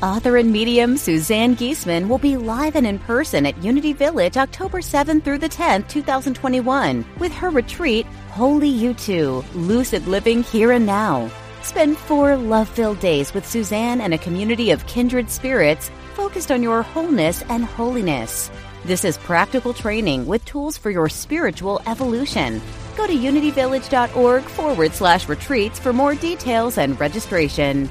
Author and medium Suzanne Giesemann will be live and in person at Unity Village October 7th through the 10th, 2021, with her retreat, Holy You Too Lucid Living Here and Now. Spend four love filled days with Suzanne and a community of kindred spirits focused on your wholeness and holiness. This is practical training with tools for your spiritual evolution. Go to unityvillage.org forward slash retreats for more details and registration.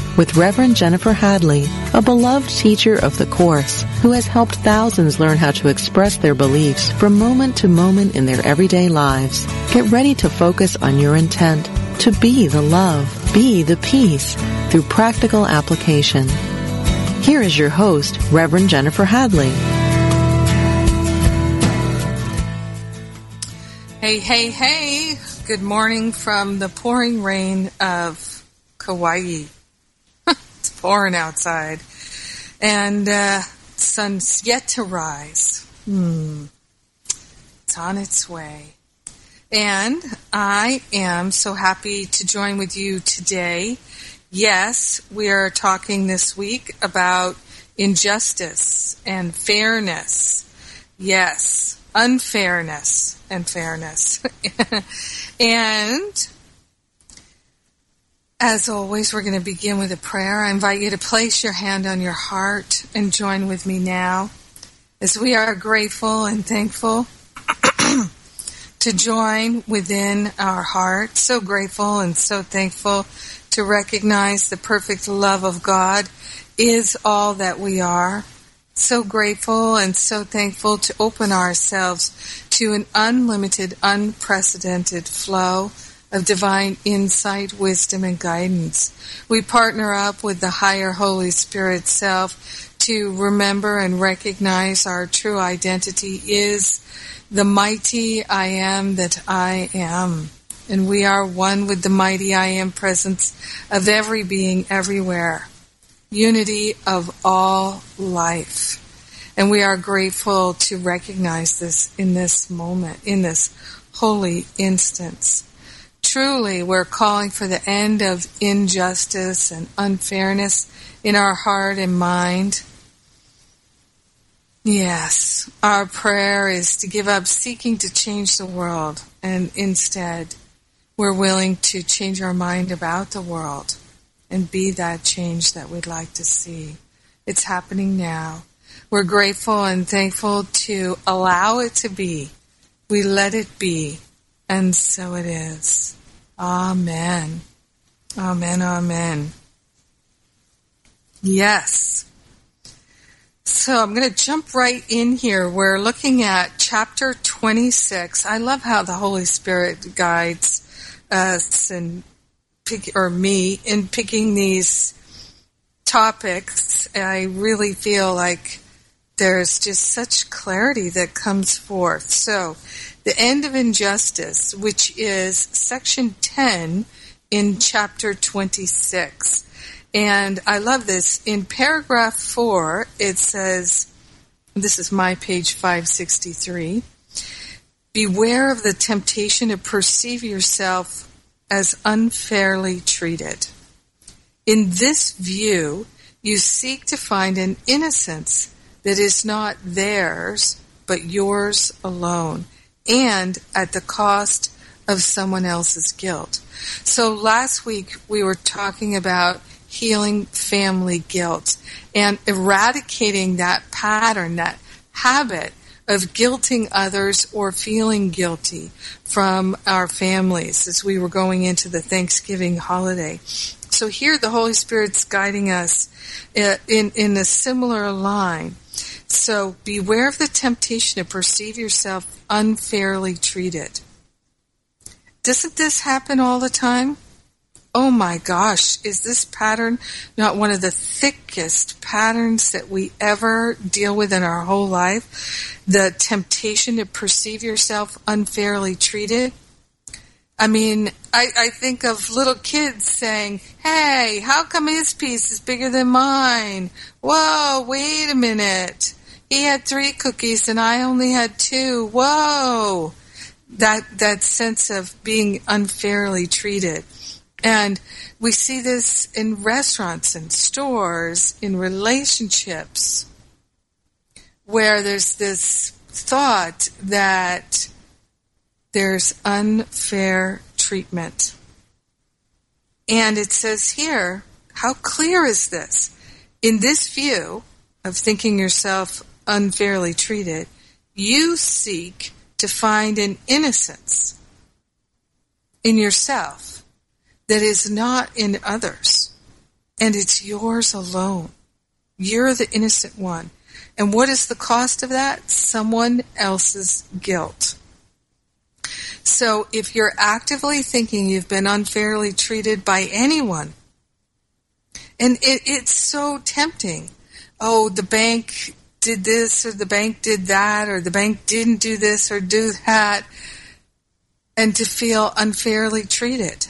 with Reverend Jennifer Hadley, a beloved teacher of the Course who has helped thousands learn how to express their beliefs from moment to moment in their everyday lives. Get ready to focus on your intent to be the love, be the peace through practical application. Here is your host, Reverend Jennifer Hadley. Hey, hey, hey. Good morning from the pouring rain of Kauai. Pouring outside. And uh, sun's yet to rise. Hmm. It's on its way. And I am so happy to join with you today. Yes, we are talking this week about injustice and fairness. Yes, unfairness and fairness. and as always, we're going to begin with a prayer. I invite you to place your hand on your heart and join with me now as we are grateful and thankful to join within our heart. So grateful and so thankful to recognize the perfect love of God is all that we are so grateful and so thankful to open ourselves to an unlimited, unprecedented flow of divine insight, wisdom, and guidance. We partner up with the higher Holy Spirit self to remember and recognize our true identity is the mighty I am that I am. And we are one with the mighty I am presence of every being everywhere unity of all life. And we are grateful to recognize this in this moment, in this holy instant. Truly, we're calling for the end of injustice and unfairness in our heart and mind. Yes, our prayer is to give up seeking to change the world and instead we're willing to change our mind about the world and be that change that we'd like to see. It's happening now. We're grateful and thankful to allow it to be. We let it be, and so it is. Amen. Amen, amen. Yes. So I'm going to jump right in here. We're looking at chapter 26. I love how the Holy Spirit guides us and or me in picking these topics, I really feel like there's just such clarity that comes forth. So, the end of injustice, which is section 10 in chapter 26. And I love this. In paragraph 4, it says, this is my page 563. Beware of the temptation to perceive yourself as unfairly treated. In this view, you seek to find an innocence that is not theirs, but yours alone, and at the cost of someone else's guilt. So last week we were talking about healing family guilt and eradicating that pattern, that habit of guilting others or feeling guilty from our families as we were going into the Thanksgiving holiday. So here the Holy Spirit's guiding us uh, in, in a similar line. So beware of the temptation to perceive yourself unfairly treated. Doesn't this happen all the time? Oh my gosh, is this pattern not one of the thickest patterns that we ever deal with in our whole life? The temptation to perceive yourself unfairly treated? I mean, I, I think of little kids saying, hey, how come his piece is bigger than mine? Whoa, wait a minute. He had three cookies and I only had two. Whoa. That, that sense of being unfairly treated. And we see this in restaurants and stores, in relationships, where there's this thought that there's unfair treatment. And it says here, how clear is this? In this view of thinking yourself unfairly treated, you seek to find an innocence in yourself that is not in others. And it's yours alone. You're the innocent one. And what is the cost of that? Someone else's guilt. So if you're actively thinking you've been unfairly treated by anyone, and it, it's so tempting. Oh, the bank did this or the bank did that or the bank didn't do this or do that. And to feel unfairly treated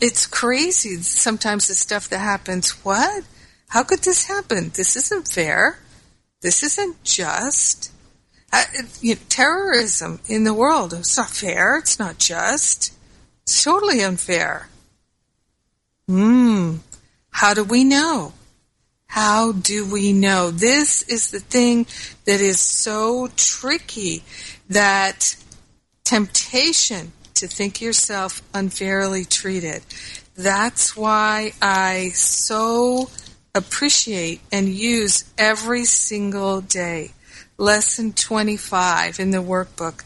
it's crazy sometimes the stuff that happens. What? How could this happen? This isn't fair. This isn't just. Uh, you know, terrorism in the world. It's not fair. It's not just. It's totally unfair. Hmm. How do we know? How do we know? This is the thing that is so tricky that temptation to think yourself unfairly treated. That's why I so appreciate and use every single day. Lesson 25 in the workbook.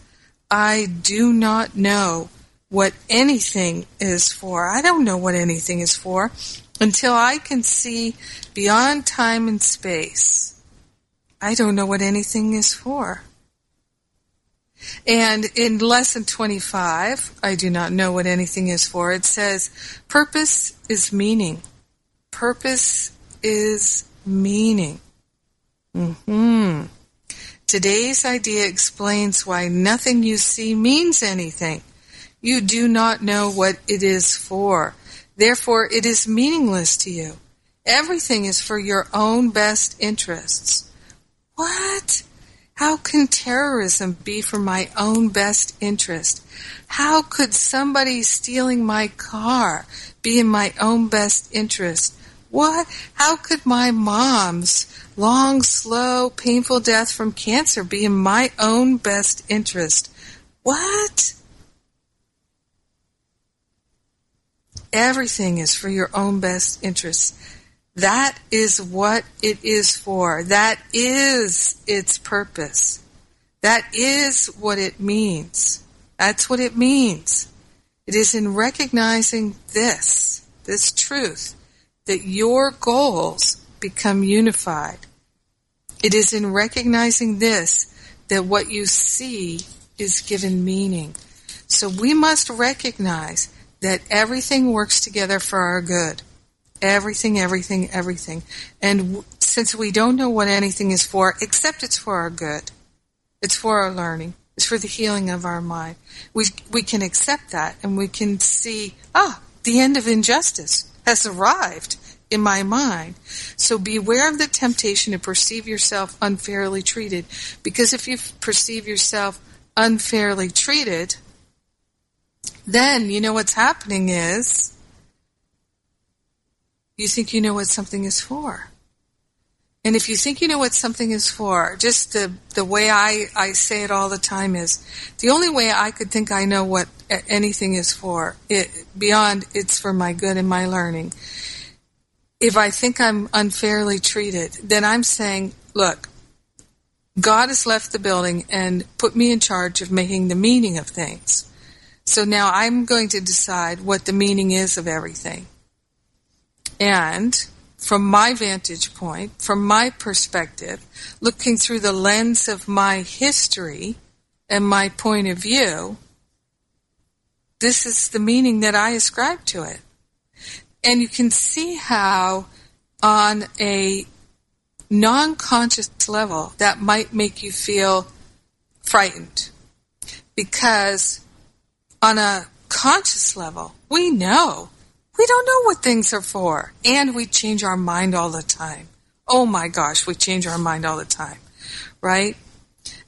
I do not know what anything is for. I don't know what anything is for until I can see beyond time and space. I don't know what anything is for. And in lesson 25, I do not know what anything is for, it says, purpose is meaning. Purpose is meaning. hmm Today's idea explains why nothing you see means anything. You do not know what it is for. Therefore, it is meaningless to you. Everything is for your own best interests. What? How can terrorism be for my own best interest? How could somebody stealing my car be in my own best interest? What? How could my mom's long, slow, painful death from cancer be in my own best interest? What? Everything is for your own best interest. That is what it is for. That is its purpose. That is what it means. That's what it means. It is in recognizing this, this truth, that your goals become unified. It is in recognizing this that what you see is given meaning. So we must recognize that everything works together for our good. Everything, everything, everything. And w- since we don't know what anything is for, except it's for our good, it's for our learning, it's for the healing of our mind, we, we can accept that and we can see, ah, the end of injustice has arrived in my mind. So beware of the temptation to perceive yourself unfairly treated, because if you perceive yourself unfairly treated, then you know what's happening is you think you know what something is for. And if you think you know what something is for, just the, the way I, I say it all the time is the only way I could think I know what anything is for, it, beyond it's for my good and my learning. If I think I'm unfairly treated, then I'm saying, look, God has left the building and put me in charge of making the meaning of things. So now I'm going to decide what the meaning is of everything. And from my vantage point, from my perspective, looking through the lens of my history and my point of view, this is the meaning that I ascribe to it. And you can see how, on a non conscious level, that might make you feel frightened. Because on a conscious level, we know we don't know what things are for. And we change our mind all the time. Oh my gosh, we change our mind all the time, right?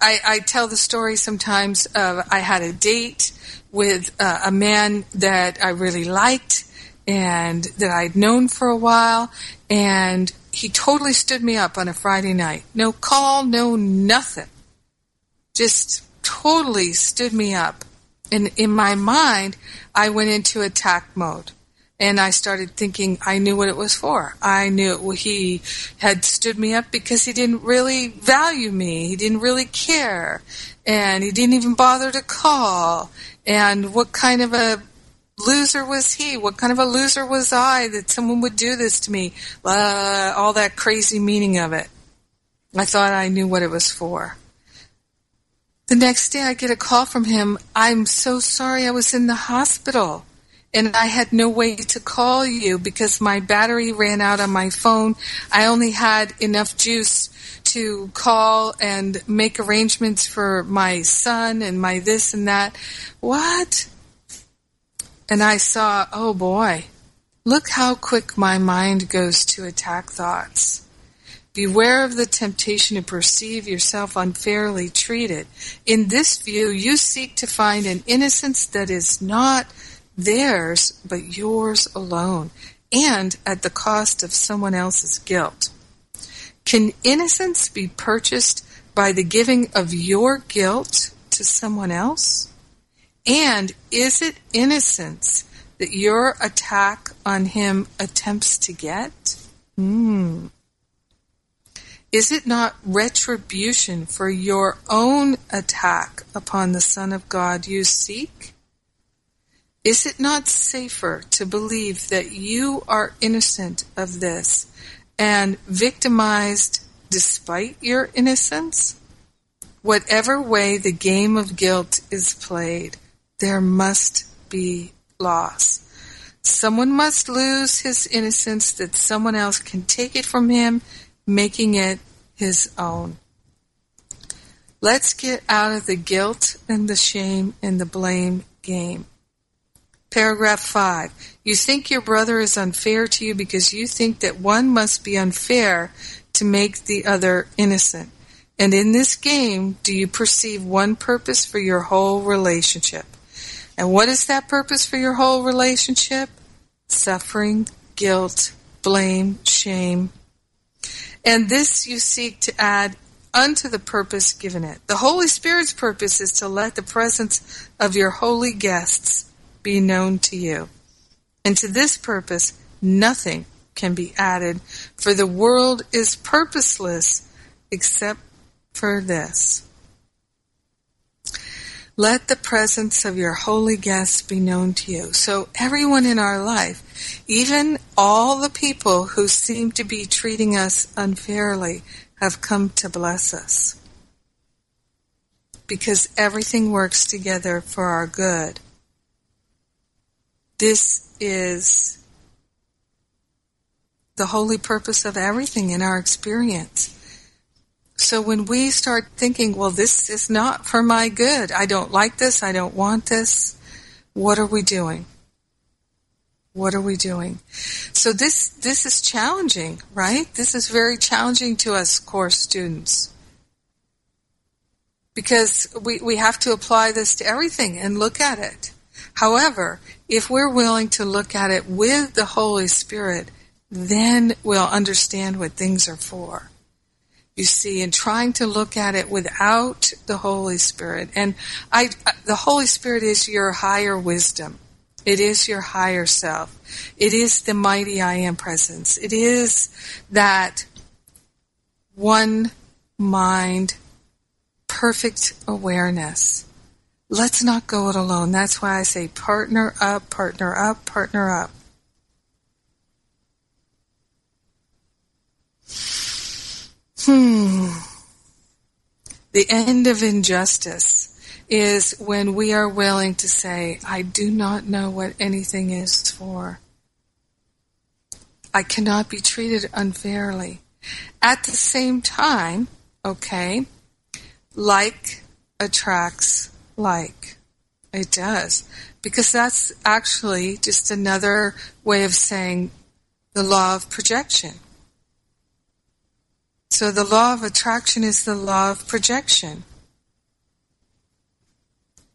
I, I tell the story sometimes of I had a date with uh, a man that I really liked and that I'd known for a while, and he totally stood me up on a Friday night. No call, no nothing. Just totally stood me up. And in my mind, I went into attack mode and I started thinking I knew what it was for. I knew he had stood me up because he didn't really value me. He didn't really care. And he didn't even bother to call. And what kind of a loser was he? What kind of a loser was I that someone would do this to me? Uh, all that crazy meaning of it. I thought I knew what it was for. The next day I get a call from him. I'm so sorry I was in the hospital and I had no way to call you because my battery ran out on my phone. I only had enough juice to call and make arrangements for my son and my this and that. What? And I saw, oh boy, look how quick my mind goes to attack thoughts. Beware of the temptation to perceive yourself unfairly treated. In this view, you seek to find an innocence that is not theirs but yours alone, and at the cost of someone else's guilt. Can innocence be purchased by the giving of your guilt to someone else? And is it innocence that your attack on him attempts to get? Hmm. Is it not retribution for your own attack upon the Son of God you seek? Is it not safer to believe that you are innocent of this and victimized despite your innocence? Whatever way the game of guilt is played, there must be loss. Someone must lose his innocence that someone else can take it from him, making it his own. Let's get out of the guilt and the shame and the blame game. Paragraph 5. You think your brother is unfair to you because you think that one must be unfair to make the other innocent. And in this game, do you perceive one purpose for your whole relationship? And what is that purpose for your whole relationship? Suffering, guilt, blame, shame. And this you seek to add unto the purpose given it. The Holy Spirit's purpose is to let the presence of your holy guests be known to you. And to this purpose, nothing can be added, for the world is purposeless except for this. Let the presence of your holy guests be known to you. So everyone in our life, even all the people who seem to be treating us unfairly, have come to bless us. Because everything works together for our good. This is the holy purpose of everything in our experience. So when we start thinking, well, this is not for my good, I don't like this, I don't want this, what are we doing? What are we doing? So this, this is challenging, right? This is very challenging to us course students. Because we, we have to apply this to everything and look at it. However, if we're willing to look at it with the Holy Spirit, then we'll understand what things are for. you see, and trying to look at it without the Holy Spirit. And I, the Holy Spirit is your higher wisdom. It is your higher self. It is the mighty I am presence. It is that one mind, perfect awareness. Let's not go it alone. That's why I say partner up, partner up, partner up. Hmm. The end of injustice is when we are willing to say, I do not know what anything is for. I cannot be treated unfairly. At the same time, okay, like attracts like. It does. Because that's actually just another way of saying the law of projection. So the law of attraction is the law of projection.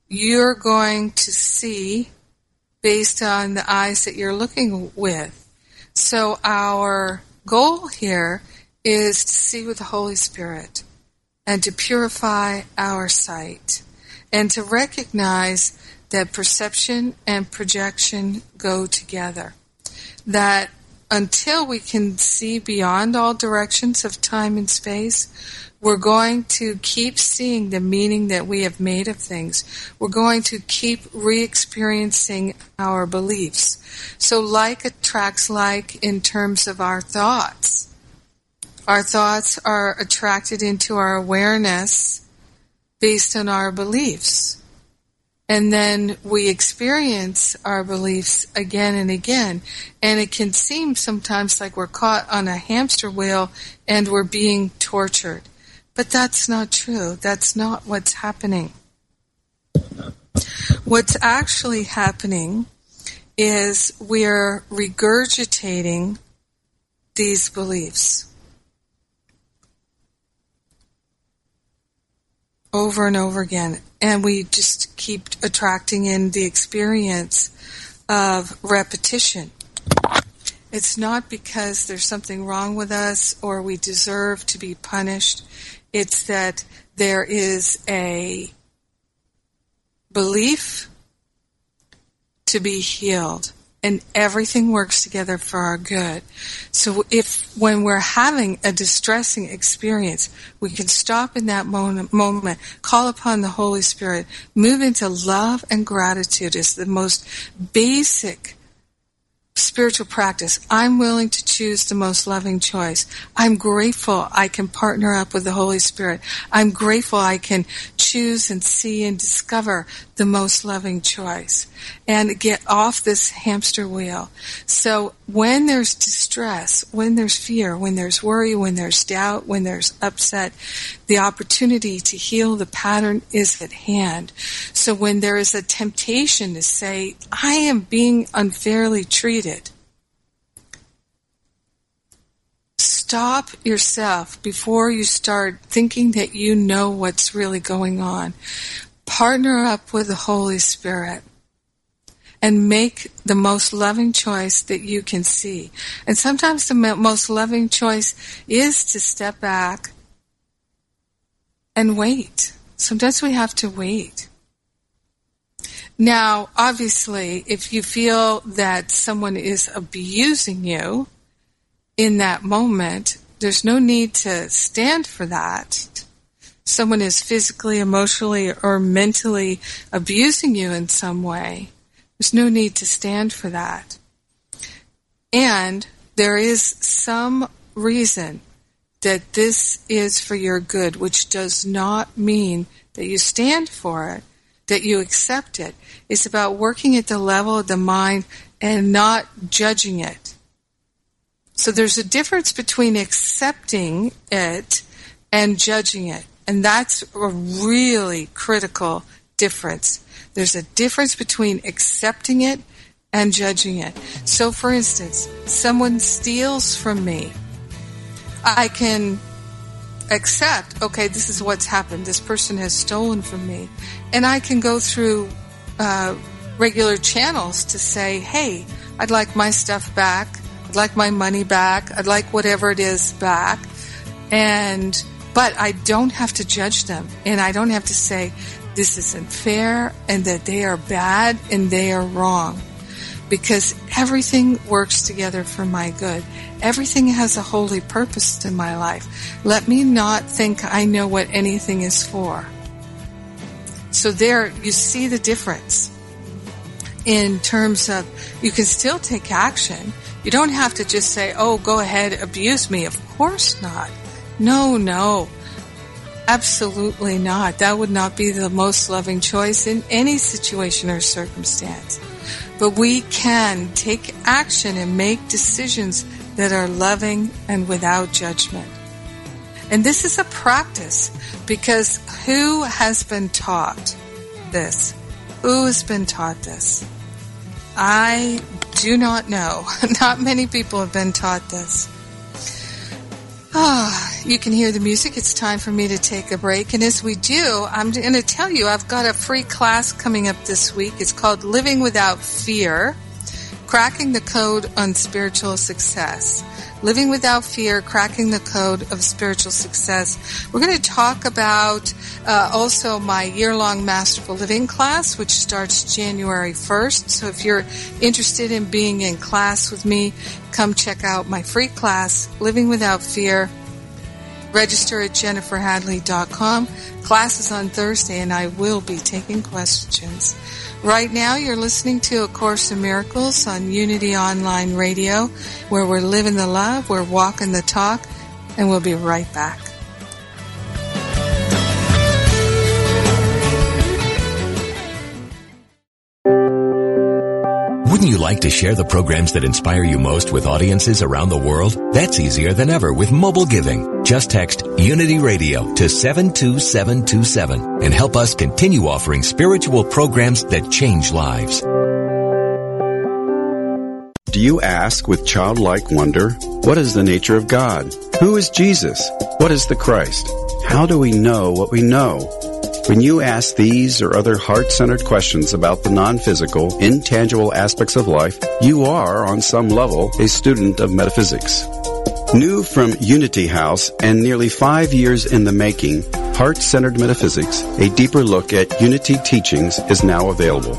You're going to see based on the eyes that you're looking with. So our goal here is to see with the Holy Spirit and to purify our sight and to recognize that perception and projection go together. That until we can see beyond all directions of time and space, we're going to keep seeing the meaning that we have made of things. We're going to keep re experiencing our beliefs. So, like attracts like in terms of our thoughts. Our thoughts are attracted into our awareness based on our beliefs. And then we experience our beliefs again and again. And it can seem sometimes like we're caught on a hamster wheel and we're being tortured. But that's not true. That's not what's happening. What's actually happening is we're regurgitating these beliefs. over and over again. And we just keep attracting in the experience of repetition. It's not because there's something wrong with us or we deserve to be punished. It's that there is a belief to be healed and everything works together for our good. So if when we're having a distressing experience, we can stop in that moment, call upon the Holy Spirit, move into love and gratitude is the most basic spiritual practice. I'm willing to choose the most loving choice. I'm grateful I can partner up with the Holy Spirit. I'm grateful I can choose and see and discover the most loving choice and get off this hamster wheel. So when there's distress, when there's fear, when there's worry, when there's doubt, when there's upset, the opportunity to heal the pattern is at hand. So when there is a temptation to say, I am being unfairly treated, stop yourself before you start thinking that you know what's really going on. Partner up with the Holy Spirit and make the most loving choice that you can see. And sometimes the most loving choice is to step back and wait. Sometimes we have to wait. Now, obviously, if you feel that someone is abusing you in that moment, there's no need to stand for that. Someone is physically, emotionally, or mentally abusing you in some way there's no need to stand for that. And there is some reason that this is for your good, which does not mean that you stand for it, that you accept it. It's about working at the level of the mind and not judging it. So there's a difference between accepting it and judging it. And that's a really critical difference. There's a difference between accepting it and judging it. So, for instance, someone steals from me. I can accept, okay, this is what's happened. This person has stolen from me. And I can go through uh, regular channels to say, hey, I'd like my stuff back. I'd like my money back. I'd like whatever it is back. And, but I don't have to judge them and I don't have to say this isn't fair and that they are bad and they are wrong because everything works together for my good. Everything has a holy purpose in my life. Let me not think I know what anything is for. So there you see the difference in terms of you can still take action. You don't have to just say, oh, go ahead, abuse me. Of course not. No, no. Absolutely not. That would not be the most loving choice in any situation or circumstance. But we can take action and make decisions that are loving and without judgment. And this is a practice because who has been taught this? Who has been taught this? I do not know. Not many people have been taught this. Ah, you can hear the music. It's time for me to take a break. And as we do, I'm going to tell you I've got a free class coming up this week. It's called Living Without Fear Cracking the Code on Spiritual Success. Living Without Fear, Cracking the Code of Spiritual Success. We're going to talk about uh, also my year-long Masterful Living class, which starts January 1st. So if you're interested in being in class with me, come check out my free class, Living Without Fear. Register at jenniferhadley.com. Class is on Thursday and I will be taking questions. Right now, you're listening to A Course in Miracles on Unity Online Radio, where we're living the love, we're walking the talk, and we'll be right back. Wouldn't you like to share the programs that inspire you most with audiences around the world? That's easier than ever with mobile giving. Just text Unity Radio to 72727 and help us continue offering spiritual programs that change lives. Do you ask with childlike wonder, what is the nature of God? Who is Jesus? What is the Christ? How do we know what we know? When you ask these or other heart-centered questions about the non-physical, intangible aspects of life, you are, on some level, a student of metaphysics. New from Unity House and nearly five years in the making, Heart-Centered Metaphysics, a deeper look at Unity teachings is now available.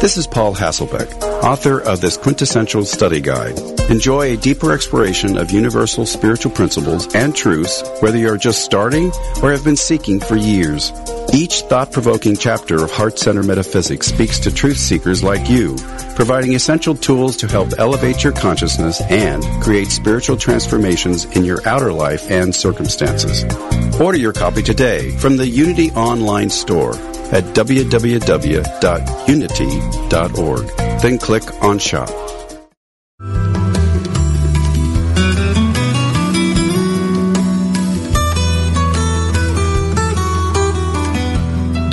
This is Paul Hasselbeck, author of this quintessential study guide. Enjoy a deeper exploration of universal spiritual principles and truths, whether you're just starting or have been seeking for years. Each thought-provoking chapter of Heart Center Metaphysics speaks to truth seekers like you, providing essential tools to help elevate your consciousness and create spiritual transformations in your outer life and circumstances. Order your copy today from the Unity Online Store at www.unity.org. Then click on Shop.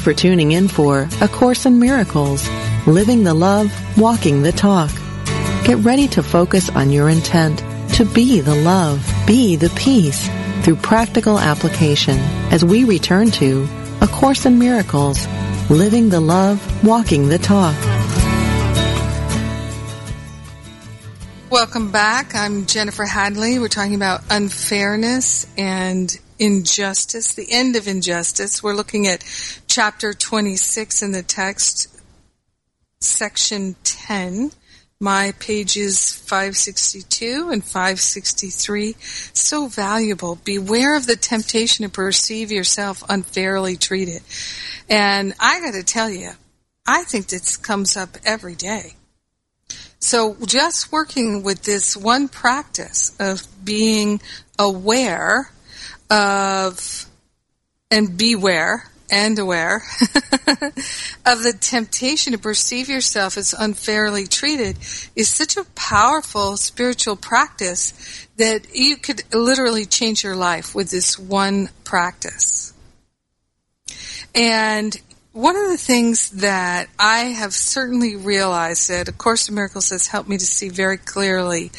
For tuning in for A Course in Miracles, Living the Love, Walking the Talk. Get ready to focus on your intent to be the love, be the peace through practical application as we return to A Course in Miracles, Living the Love, Walking the Talk. Welcome back. I'm Jennifer Hadley. We're talking about unfairness and injustice, the end of injustice. We're looking at chapter 26 in the text, section 10. My pages 562 and 563. So valuable. Beware of the temptation to perceive yourself unfairly treated. And I got to tell you, I think this comes up every day. So just working with this one practice of being aware of and beware and aware of the temptation to perceive yourself as unfairly treated is such a powerful spiritual practice that you could literally change your life with this one practice. And one of the things that I have certainly realized that A Course in Miracles has helped me to see very clearly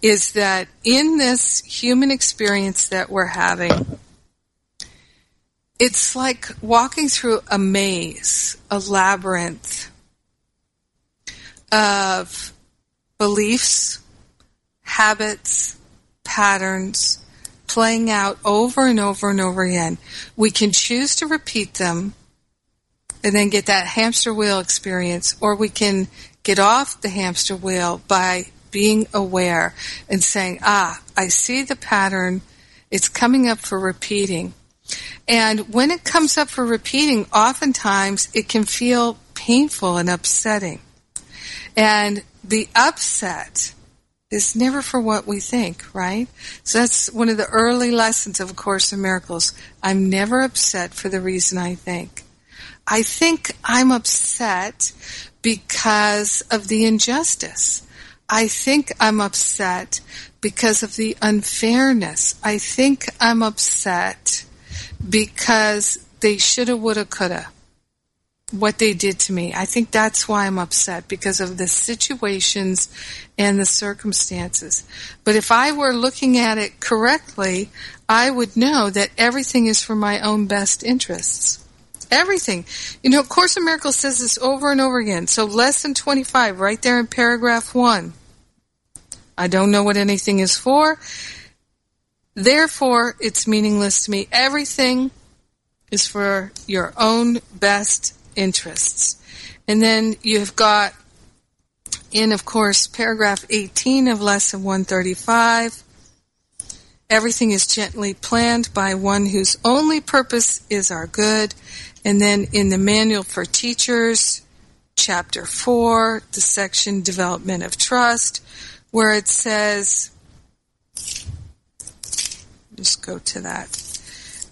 is that in this human experience that we're having, it's like walking through a maze, a labyrinth of beliefs, habits, patterns, playing out over and over and over again. We can choose to repeat them and then get that hamster wheel experience, or we can get off the hamster wheel by being aware and saying, ah, I see the pattern. It's coming up for repeating. And when it comes up for repeating, oftentimes it can feel painful and upsetting. And the upset is never for what we think, right? So that's one of the early lessons of A Course in Miracles. I'm never upset for the reason I think. I think I'm upset because of the injustice. I think I'm upset because of the unfairness. I think I'm upset because they shoulda, woulda, coulda. What they did to me. I think that's why I'm upset because of the situations and the circumstances. But if I were looking at it correctly, I would know that everything is for my own best interests. Everything. You know, Course in Miracles says this over and over again. So lesson 25, right there in paragraph 1. I don't know what anything is for. Therefore, it's meaningless to me. Everything is for your own best interests. And then you've got in, of course, paragraph 18 of lesson 135. Everything is gently planned by one whose only purpose is our good. And then in the Manual for Teachers, chapter 4, the section Development of Trust, where it says, just go to that,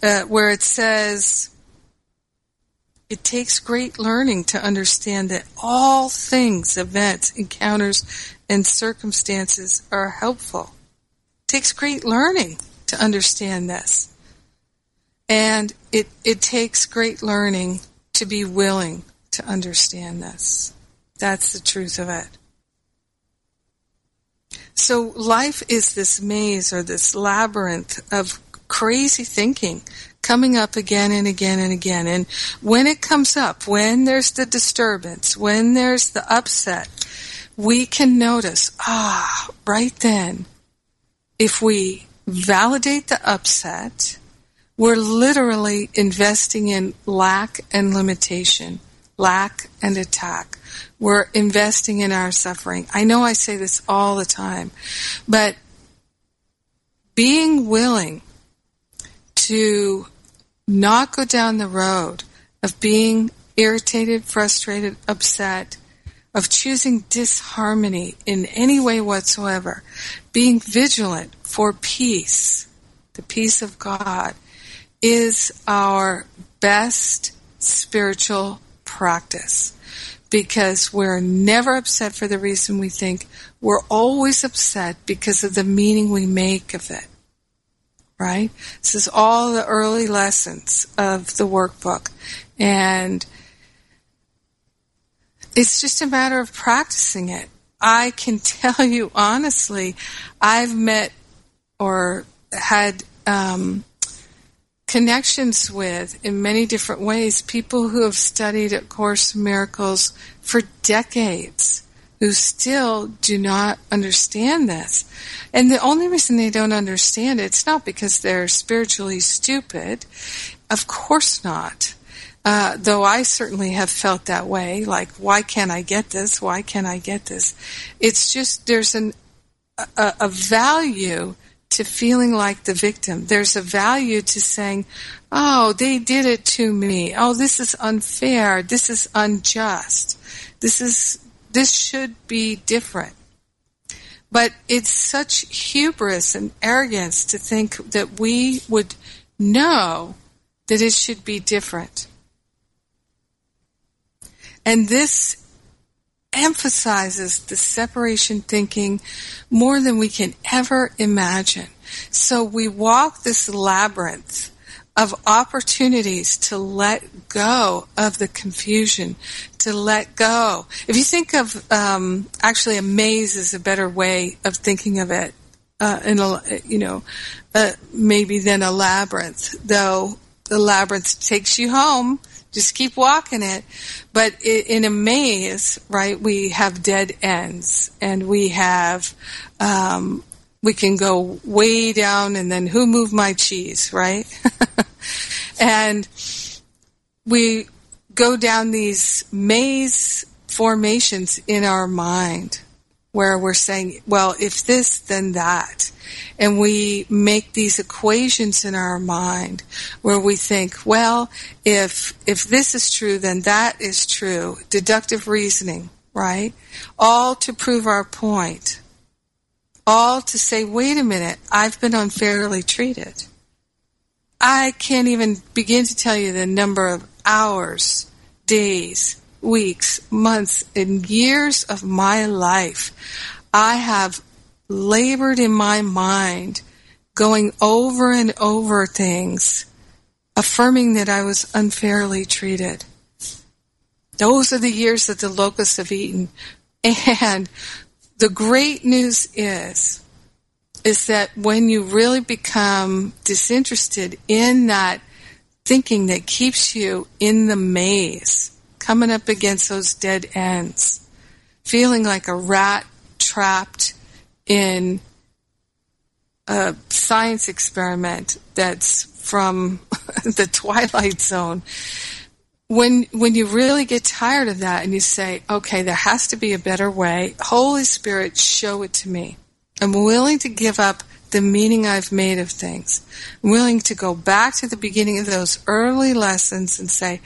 uh, where it says, it takes great learning to understand that all things, events, encounters, and circumstances are helpful. It takes great learning to understand this. And it, it takes great learning to be willing to understand this. That's the truth of it. So life is this maze or this labyrinth of crazy thinking coming up again and again and again. And when it comes up, when there's the disturbance, when there's the upset, we can notice, ah, right then, if we validate the upset, we're literally investing in lack and limitation, lack and attack. We're investing in our suffering. I know I say this all the time, but being willing to not go down the road of being irritated, frustrated, upset, of choosing disharmony in any way whatsoever, being vigilant for peace, the peace of God, is our best spiritual practice because we're never upset for the reason we think. We're always upset because of the meaning we make of it. Right? This is all the early lessons of the workbook. And it's just a matter of practicing it. I can tell you honestly, I've met or had um, connections with in many different ways people who have studied A Course in Miracles for decades who still do not understand this. And the only reason they don't understand it, it's not because they're spiritually stupid. Of course not. Uh, though I certainly have felt that way, like, why can't I get this? Why can't I get this? It's just, there's an, a, a value to feeling like the victim. There's a value to saying, oh, they did it to me. Oh, this is unfair. This is unjust. This is, this should be different. But it's such hubris and arrogance to think that we would know that it should be different. And this emphasizes the separation thinking more than we can ever imagine. So we walk this labyrinth of opportunities to let go of the confusion, to let go. If you think of, um, actually, a maze is a better way of thinking of it, uh, in a, you know, uh, maybe than a labyrinth, though the labyrinth takes you home just keep walking it. But in a maze, right, we have dead ends and we have, um, we can go way down and then who moved my cheese, right? and we go down these maze formations in our mind where we're saying, well, if this, then that. And we make these equations in our mind where we think, well, if, if this is true, then that is true. Deductive reasoning, right? All to prove our point. All to say, wait a minute, I've been unfairly treated. I can't even begin to tell you the number of hours, days, weeks, months, and years of my life, I have labored in my mind, going over and over things, affirming that I was unfairly treated. Those are the years that the locusts have eaten. And the great news is, is that when you really become disinterested in that thinking that keeps you in the maze, coming up against those dead ends, feeling like a rat trapped in a science experiment that's from the twilight zone when when you really get tired of that and you say okay there has to be a better way holy spirit show it to me i'm willing to give up the meaning I've made of things. I'm willing to go back to the beginning of those early lessons and say,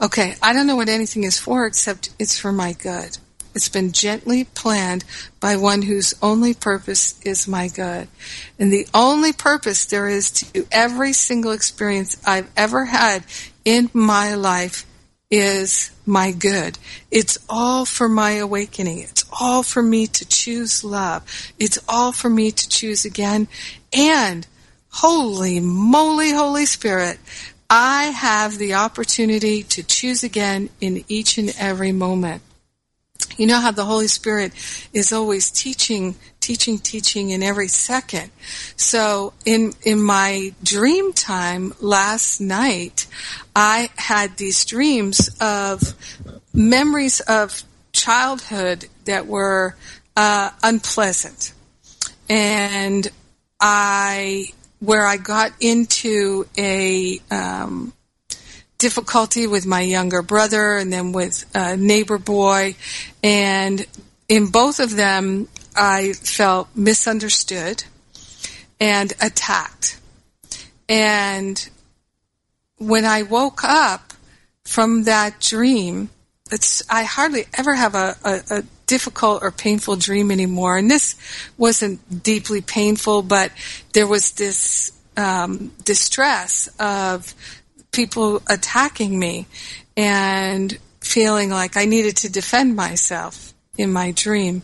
okay, I don't know what anything is for except it's for my good. It's been gently planned by one whose only purpose is my good. And the only purpose there is to every single experience I've ever had in my life is my good. It's all for my awakening. It's all for me to choose love. It's all for me to choose again. And holy moly, Holy Spirit, I have the opportunity to choose again in each and every moment. You know how the Holy Spirit is always teaching, teaching, teaching in every second. So in, in my dream time last night, I had these dreams of memories of childhood that were uh, unpleasant. And I, where I got into a, um, difficulty with my younger brother and then with a neighbor boy. And in both of them, I felt misunderstood and attacked. And when I woke up from that dream, it's, I hardly ever have a, a, a difficult or painful dream anymore. And this wasn't deeply painful, but there was this um, distress of people attacking me and feeling like I needed to defend myself in my dream.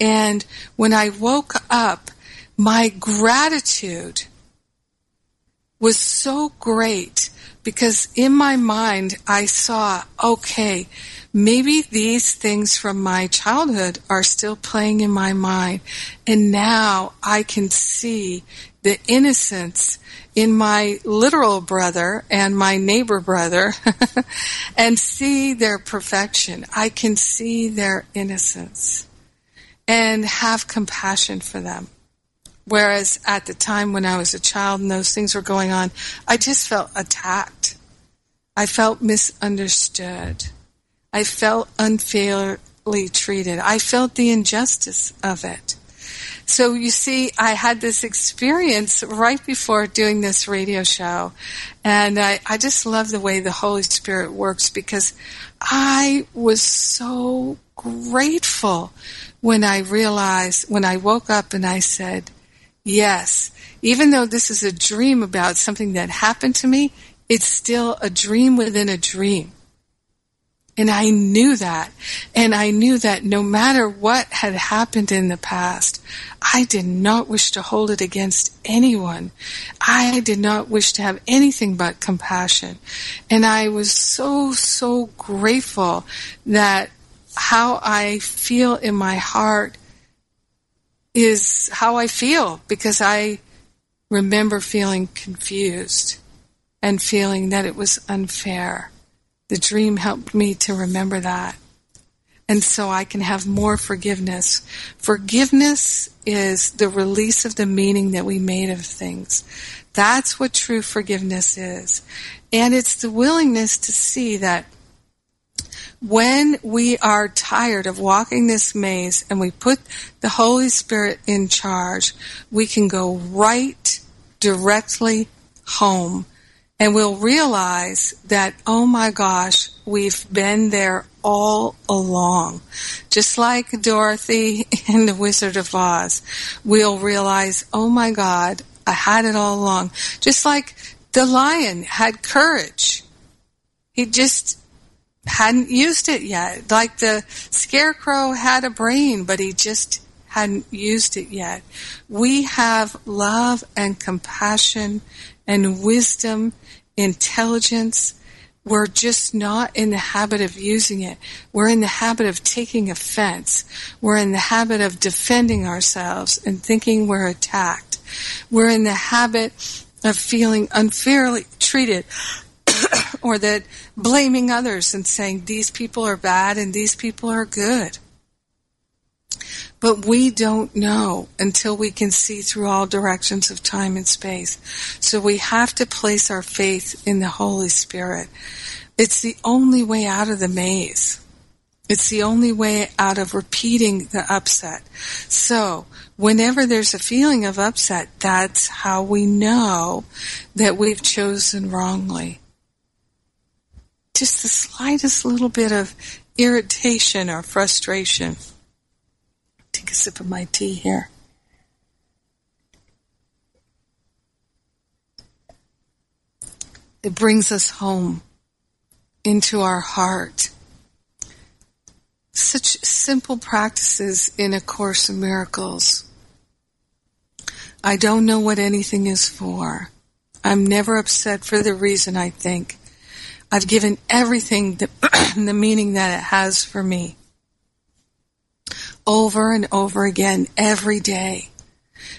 And when I woke up, my gratitude was so great because in my mind I saw, okay, maybe these things from my childhood are still playing in my mind. And now I can see the innocence in my literal brother and my neighbor brother and see their perfection. I can see their innocence and have compassion for them. Whereas at the time when I was a child and those things were going on, I just felt attacked. I felt misunderstood. I felt unfairly treated. I felt the injustice of it. So you see, I had this experience right before doing this radio show. And I, I just love the way the Holy Spirit works because I was so grateful when I realized, when I woke up and I said, yes, even though this is a dream about something that happened to me, it's still a dream within a dream. And I knew that. And I knew that no matter what had happened in the past, I did not wish to hold it against anyone. I did not wish to have anything but compassion. And I was so, so grateful that how I feel in my heart is how I feel because I remember feeling confused and feeling that it was unfair. The dream helped me to remember that. And so I can have more forgiveness. Forgiveness is the release of the meaning that we made of things. That's what true forgiveness is. And it's the willingness to see that when we are tired of walking this maze and we put the Holy Spirit in charge, we can go right directly home and we'll realize that, oh my gosh, we've been there all along. Just like Dorothy in The Wizard of Oz, we'll realize, oh my God, I had it all along. Just like the lion had courage. He just hadn't used it yet. Like the scarecrow had a brain, but he just hadn't used it yet. We have love and compassion and wisdom, intelligence. We're just not in the habit of using it. We're in the habit of taking offense. We're in the habit of defending ourselves and thinking we're attacked. We're in the habit of feeling unfairly treated or that blaming others and saying these people are bad and these people are good. But we don't know until we can see through all directions of time and space. So we have to place our faith in the Holy Spirit. It's the only way out of the maze. It's the only way out of repeating the upset. So, whenever there's a feeling of upset, that's how we know that we've chosen wrongly. Just the slightest little bit of irritation or frustration take a sip of my tea here. It brings us home into our heart. Such simple practices in A Course in Miracles. I don't know what anything is for. I'm never upset for the reason I think. I've given everything the, the meaning that it has for me over and over again every day.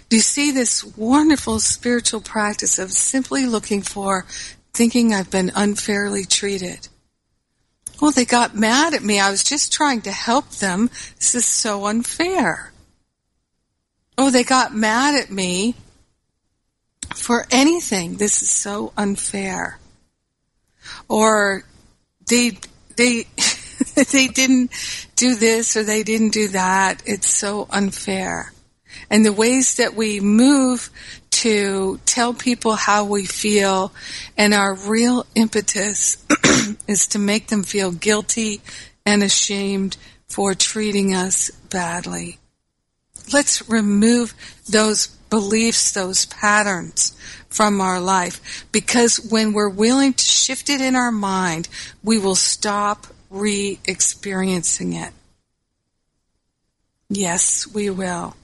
Do you see this wonderful spiritual practice of simply looking for thinking I've been unfairly treated? Well, they got mad at me. I was just trying to help them. This is so unfair. Oh, they got mad at me for anything. This is so unfair. Or they, they, they didn't do this or they didn't do that. It's so unfair. And the ways that we move to tell people how we feel and our real impetus is to make them feel guilty and ashamed for treating us badly. Let's remove those beliefs, those patterns from our life because when we're willing to shift it in our mind, we will stop re experiencing it. Yes, we will.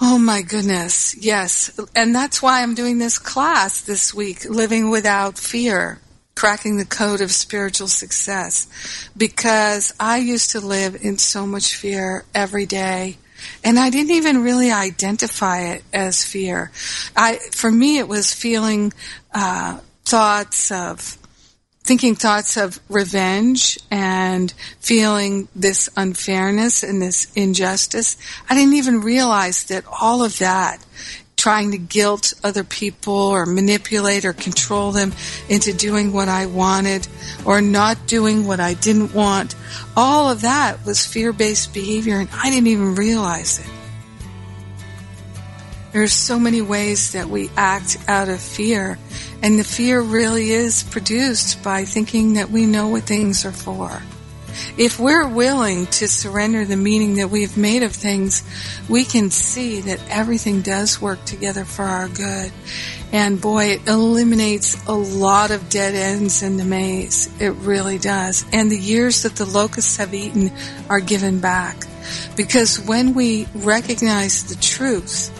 Oh my goodness. Yes. And that's why I'm doing this class this week, Living Without Fear, Cracking the Code of Spiritual Success. Because I used to live in so much fear every day. And I didn't even really identify it as fear. I, for me, it was feeling, uh, thoughts of thinking thoughts of revenge and feeling this unfairness and this injustice. I didn't even realize that all of that, trying to guilt other people or manipulate or control them into doing what I wanted or not doing what I didn't want, all of that was fear-based behavior and I didn't even realize it. There's so many ways that we act out of fear, and the fear really is produced by thinking that we know what things are for. If we're willing to surrender the meaning that we've made of things, we can see that everything does work together for our good. And boy, it eliminates a lot of dead ends in the maze. It really does. And the years that the locusts have eaten are given back. Because when we recognize the truth,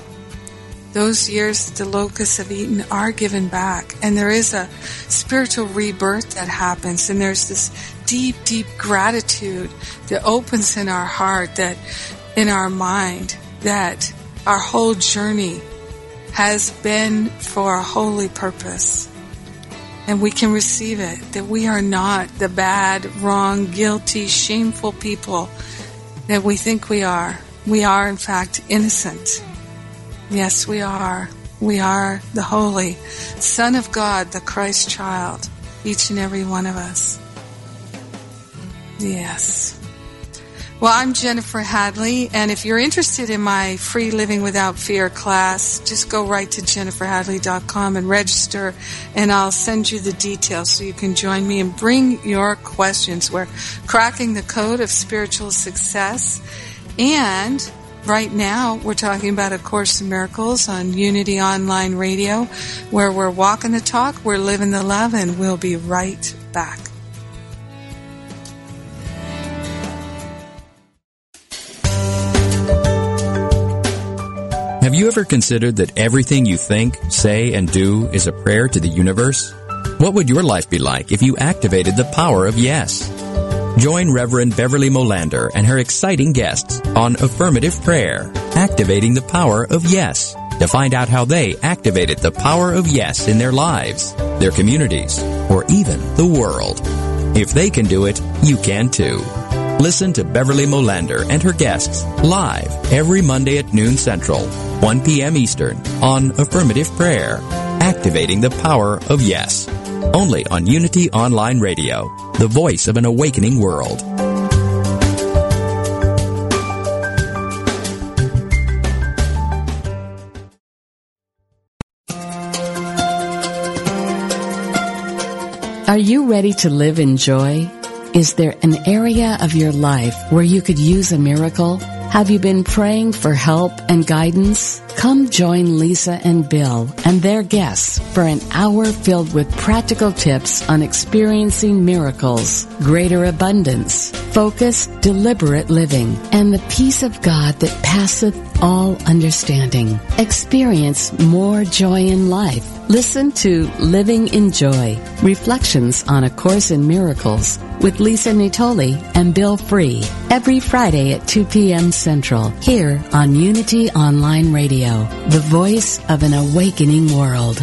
those years the locusts have eaten are given back. And there is a spiritual rebirth that happens. And there's this deep, deep gratitude that opens in our heart, that in our mind, that our whole journey has been for a holy purpose. And we can receive it, that we are not the bad, wrong, guilty, shameful people that we think we are. We are, in fact, innocent. Yes, we are. We are the Holy Son of God, the Christ child, each and every one of us. Yes. Well, I'm Jennifer Hadley, and if you're interested in my free Living Without Fear class, just go right to jenniferhadley.com and register, and I'll send you the details so you can join me and bring your questions. We're cracking the code of spiritual success, and right now we're talking about A Course in Miracles on Unity Online Radio, where we're walking the talk, we're living the love, and we'll be right back. Have you ever considered that everything you think, say, and do is a prayer to the universe? What would your life be like if you activated the power of yes? Join Reverend Beverly Molander and her exciting guests on Affirmative Prayer, Activating the Power of Yes, to find out how they activated the power of yes in their lives, their communities, or even the world. If they can do it, you can too. Listen to Beverly Molander and her guests live every Monday at noon Central, 1 p.m. Eastern on Affirmative Prayer, activating the power of yes. Only on Unity Online Radio, the voice of an awakening world. Are you ready to live in joy? Is there an area of your life where you could use a miracle? Have you been praying for help and guidance? Come join Lisa and Bill and their guests for an hour filled with practical tips on experiencing miracles, greater abundance, focused, deliberate living, and the peace of God that passeth all understanding. Experience more joy in life. Listen to Living in Joy, Reflections on A Course in Miracles with Lisa Natoli and Bill Free every Friday at 2 p.m. Central here on Unity Online Radio, the voice of an awakening world.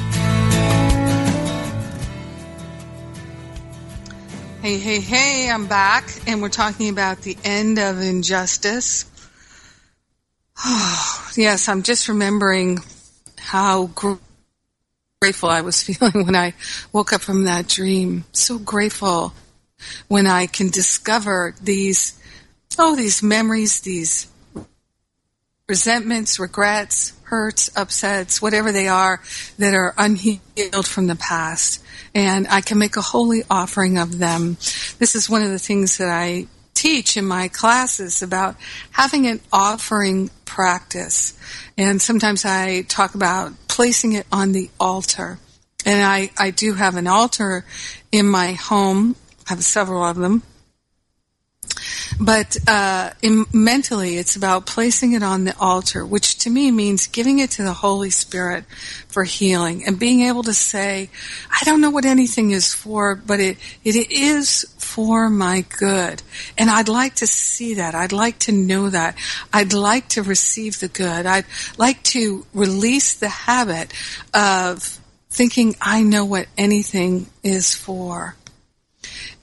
Hey, hey, hey, I'm back, and we're talking about the end of injustice. Oh, yes, I'm just remembering how gr- grateful I was feeling when I woke up from that dream. So grateful when I can discover these, oh, these memories, these resentments, regrets, hurts, upsets, whatever they are that are unhealed from the past. And I can make a holy offering of them. This is one of the things that I teach in my classes about having an offering practice. And sometimes I talk about placing it on the altar. And I, I do have an altar in my home. I have several of them. But uh, in, mentally, it's about placing it on the altar, which to me means giving it to the Holy Spirit for healing and being able to say, I don't know what anything is for, but it, it is for my good. And I'd like to see that. I'd like to know that. I'd like to receive the good. I'd like to release the habit of thinking I know what anything is for.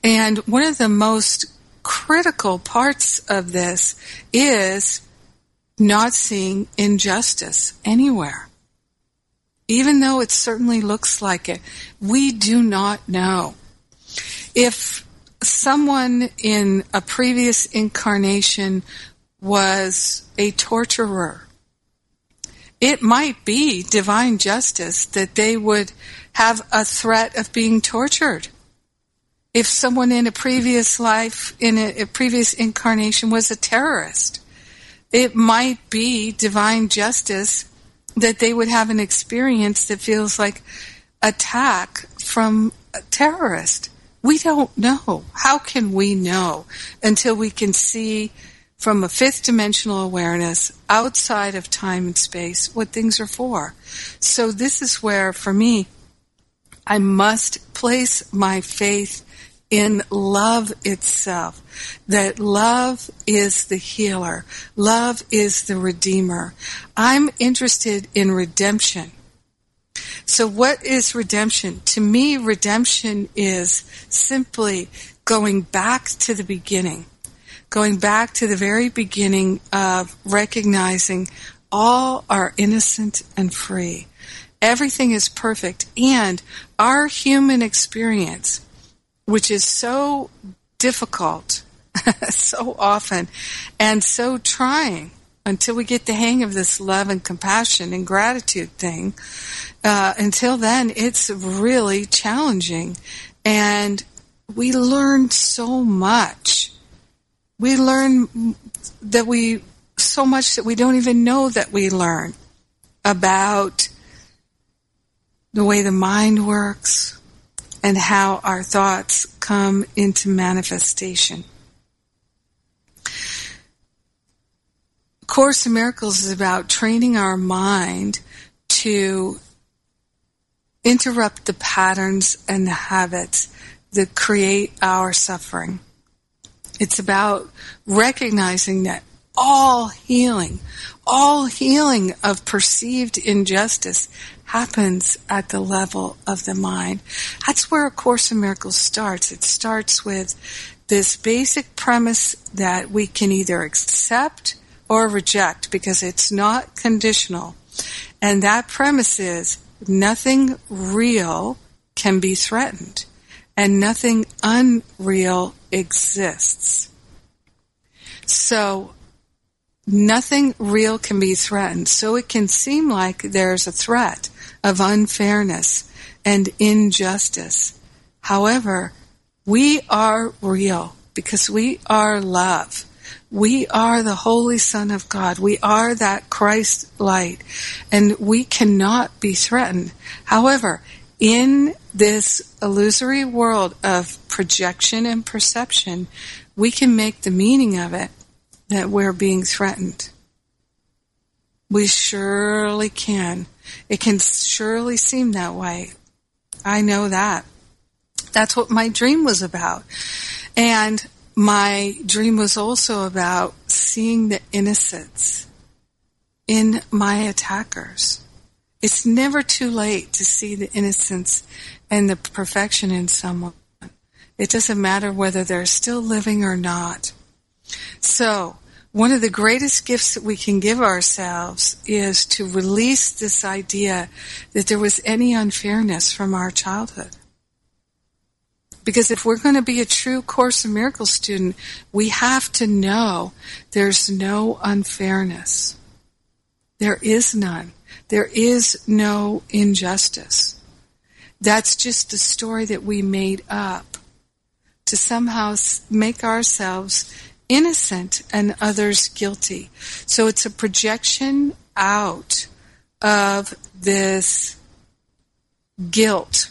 And one of the most critical parts of this is not seeing injustice anywhere. Even though it certainly looks like it, we do not know. If someone in a previous incarnation was a torturer, it might be divine justice that they would have a threat of being tortured if someone in a previous life, in a, a, previous incarnation was a terrorist. It might be divine justice that they would have an experience that feels like attack from a terrorist. We don't know. How can we know until we can see from a fifth dimensional awareness outside of time and space what things are for? So this is where, for me, I must place my faith in love itself. That love is the healer. Love is the redeemer. I'm interested in redemption. So what is redemption? To me, redemption is simply going back to the beginning. Going back to the very beginning of recognizing all are innocent and free. Everything is perfect and our human experience which is so difficult so often and so trying until we get the hang of this love and compassion and gratitude thing. Uh, until then, it's really challenging. And we learn so much. We learn that we, so much that we don't even know that we learn about the way the mind works, and how our thoughts come into manifestation. Course in Miracles is about training our mind to interrupt the patterns and the habits that create our suffering. It's about recognizing that all healing, all healing of perceived injustice happens at the level of the mind. That's where A Course in Miracles starts. It starts with this basic premise that we can either accept or reject because it's not conditional. And that premise is nothing real can be threatened and nothing unreal exists. So nothing real can be threatened. So it can seem like there's a threat of unfairness and injustice. However, we are real because we are love. We are the Holy Son of God. We are that Christ light and we cannot be threatened. However, in this illusory world of projection and perception, we can make the meaning of it that we're being threatened. We surely can. It can surely seem that way. I know that. That's what my dream was about. And my dream was also about seeing the innocence in my attackers. It's never too late to see the innocence and the perfection in someone. It doesn't matter whether they're still living or not. So, one of the greatest gifts that we can give ourselves is to release this idea that there was any unfairness from our childhood. Because if we're going to be a true Course in Miracles student, we have to know there's no unfairness. There is none. There is no injustice. That's just a story that we made up to somehow make ourselves innocent and others guilty. So it's a projection out of this guilt.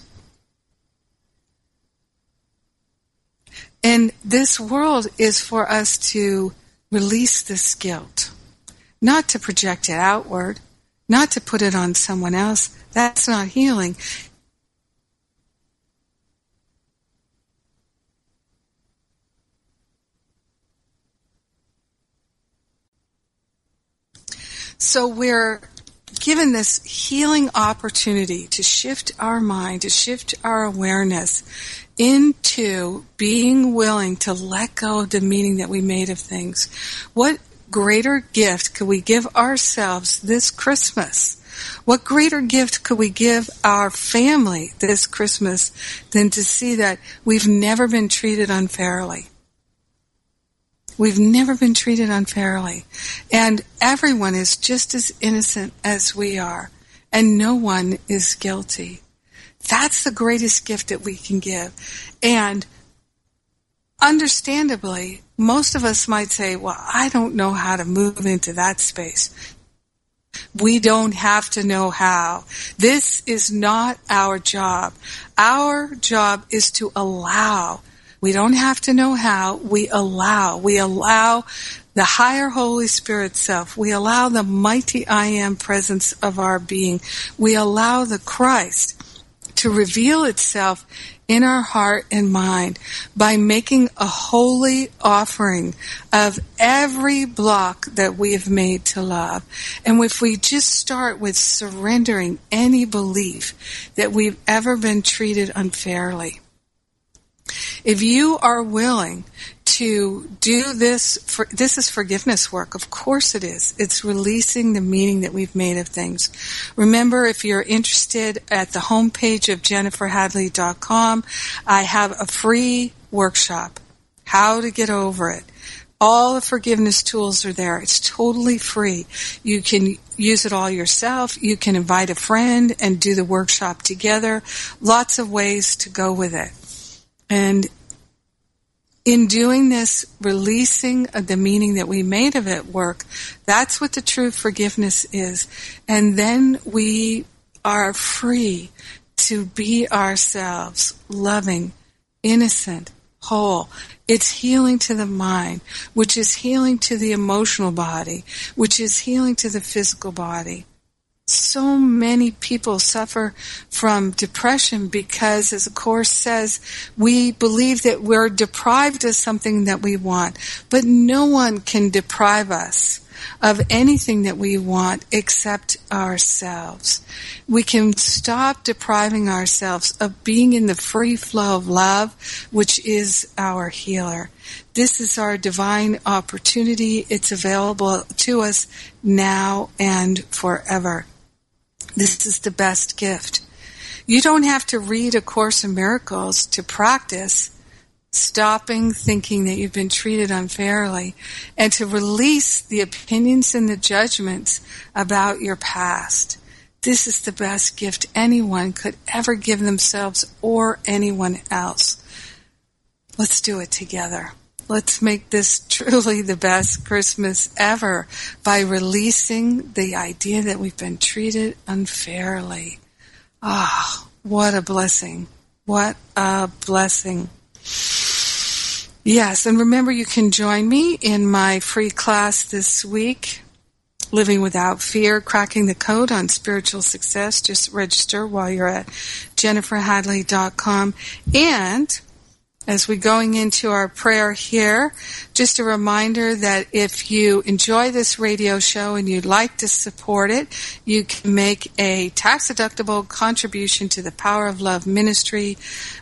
And this world is for us to release this guilt, not to project it outward, not to put it on someone else. That's not healing. So we're given this healing opportunity to shift our mind, to shift our awareness into being willing to let go of the meaning that we made of things. What greater gift could we give ourselves this Christmas? What greater gift could we give our family this Christmas than to see that we've never been treated unfairly? We've never been treated unfairly. And everyone is just as innocent as we are. And no one is guilty. That's the greatest gift that we can give. And understandably, most of us might say, well, I don't know how to move into that space. We don't have to know how. This is not our job. Our job is to allow we don't have to know how. We allow. We allow the higher Holy Spirit self. We allow the mighty I am presence of our being. We allow the Christ to reveal itself in our heart and mind by making a holy offering of every block that we have made to love. And if we just start with surrendering any belief that we've ever been treated unfairly, if you are willing to do this, for, this is forgiveness work. Of course it is. It's releasing the meaning that we've made of things. Remember, if you're interested at the homepage of jenniferhadley.com, I have a free workshop, how to get over it. All the forgiveness tools are there. It's totally free. You can use it all yourself. You can invite a friend and do the workshop together. Lots of ways to go with it. And in doing this, releasing the meaning that we made of it work, that's what the true forgiveness is. And then we are free to be ourselves, loving, innocent, whole. It's healing to the mind, which is healing to the emotional body, which is healing to the physical body so many people suffer from depression because, as the Course says, we believe that we're deprived of something that we want. But no one can deprive us of anything that we want except ourselves. We can stop depriving ourselves of being in the free flow of love, which is our healer. This is our divine opportunity. It's available to us now and forever. This is the best gift. You don't have to read A Course in Miracles to practice stopping thinking that you've been treated unfairly and to release the opinions and the judgments about your past. This is the best gift anyone could ever give themselves or anyone else. Let's do it together. Let's make this truly the best Christmas ever by releasing the idea that we've been treated unfairly. Ah, oh, what a blessing. What a blessing. Yes, and remember you can join me in my free class this week, Living Without Fear, Cracking the Code on Spiritual Success. Just register while you're at jenniferhadley.com. And as we're going into our prayer here, just a reminder that if you enjoy this radio show and you'd like to support it, you can make a tax deductible contribution to the Power of Love Ministry.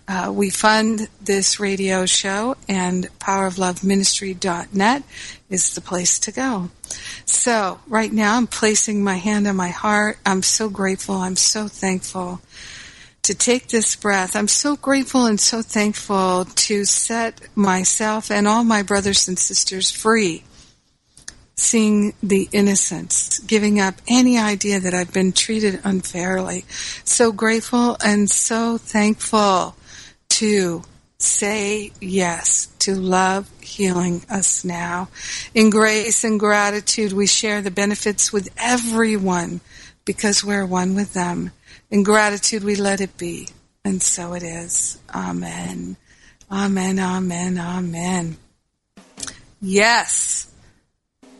Uh, we fund this radio show, and powerofloveministry.net is the place to go. So, right now, I'm placing my hand on my heart. I'm so grateful. I'm so thankful to take this breath. I'm so grateful and so thankful to set myself and all my brothers and sisters free. Seeing the innocence, giving up any idea that I've been treated unfairly. So grateful and so thankful to say yes to love healing us now. In grace and gratitude, we share the benefits with everyone because we're one with them. In gratitude, we let it be. And so it is. Amen. Amen, amen, amen. Yes.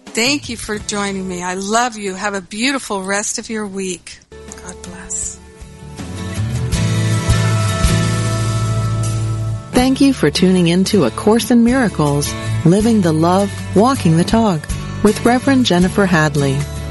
Thank you for joining me. I love you. Have a beautiful rest of your week. God bless. Thank you for tuning in to A Course in Miracles, Living the Love, Walking the Talk with Reverend Jennifer Hadley.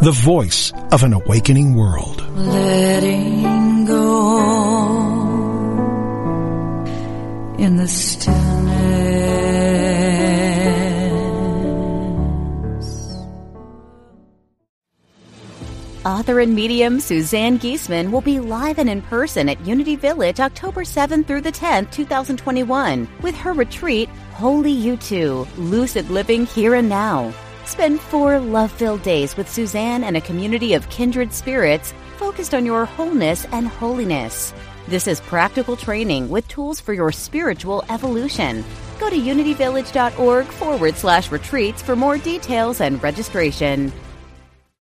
the voice of an awakening world. Letting go in the stillness. Author and medium Suzanne Giesemann will be live and in person at Unity Village October 7th through the 10th, 2021, with her retreat, Holy You Too, Lucid Living Here and Now. Spend four love filled days with Suzanne and a community of kindred spirits focused on your wholeness and holiness. This is practical training with tools for your spiritual evolution. Go to unityvillage.org forward slash retreats for more details and registration.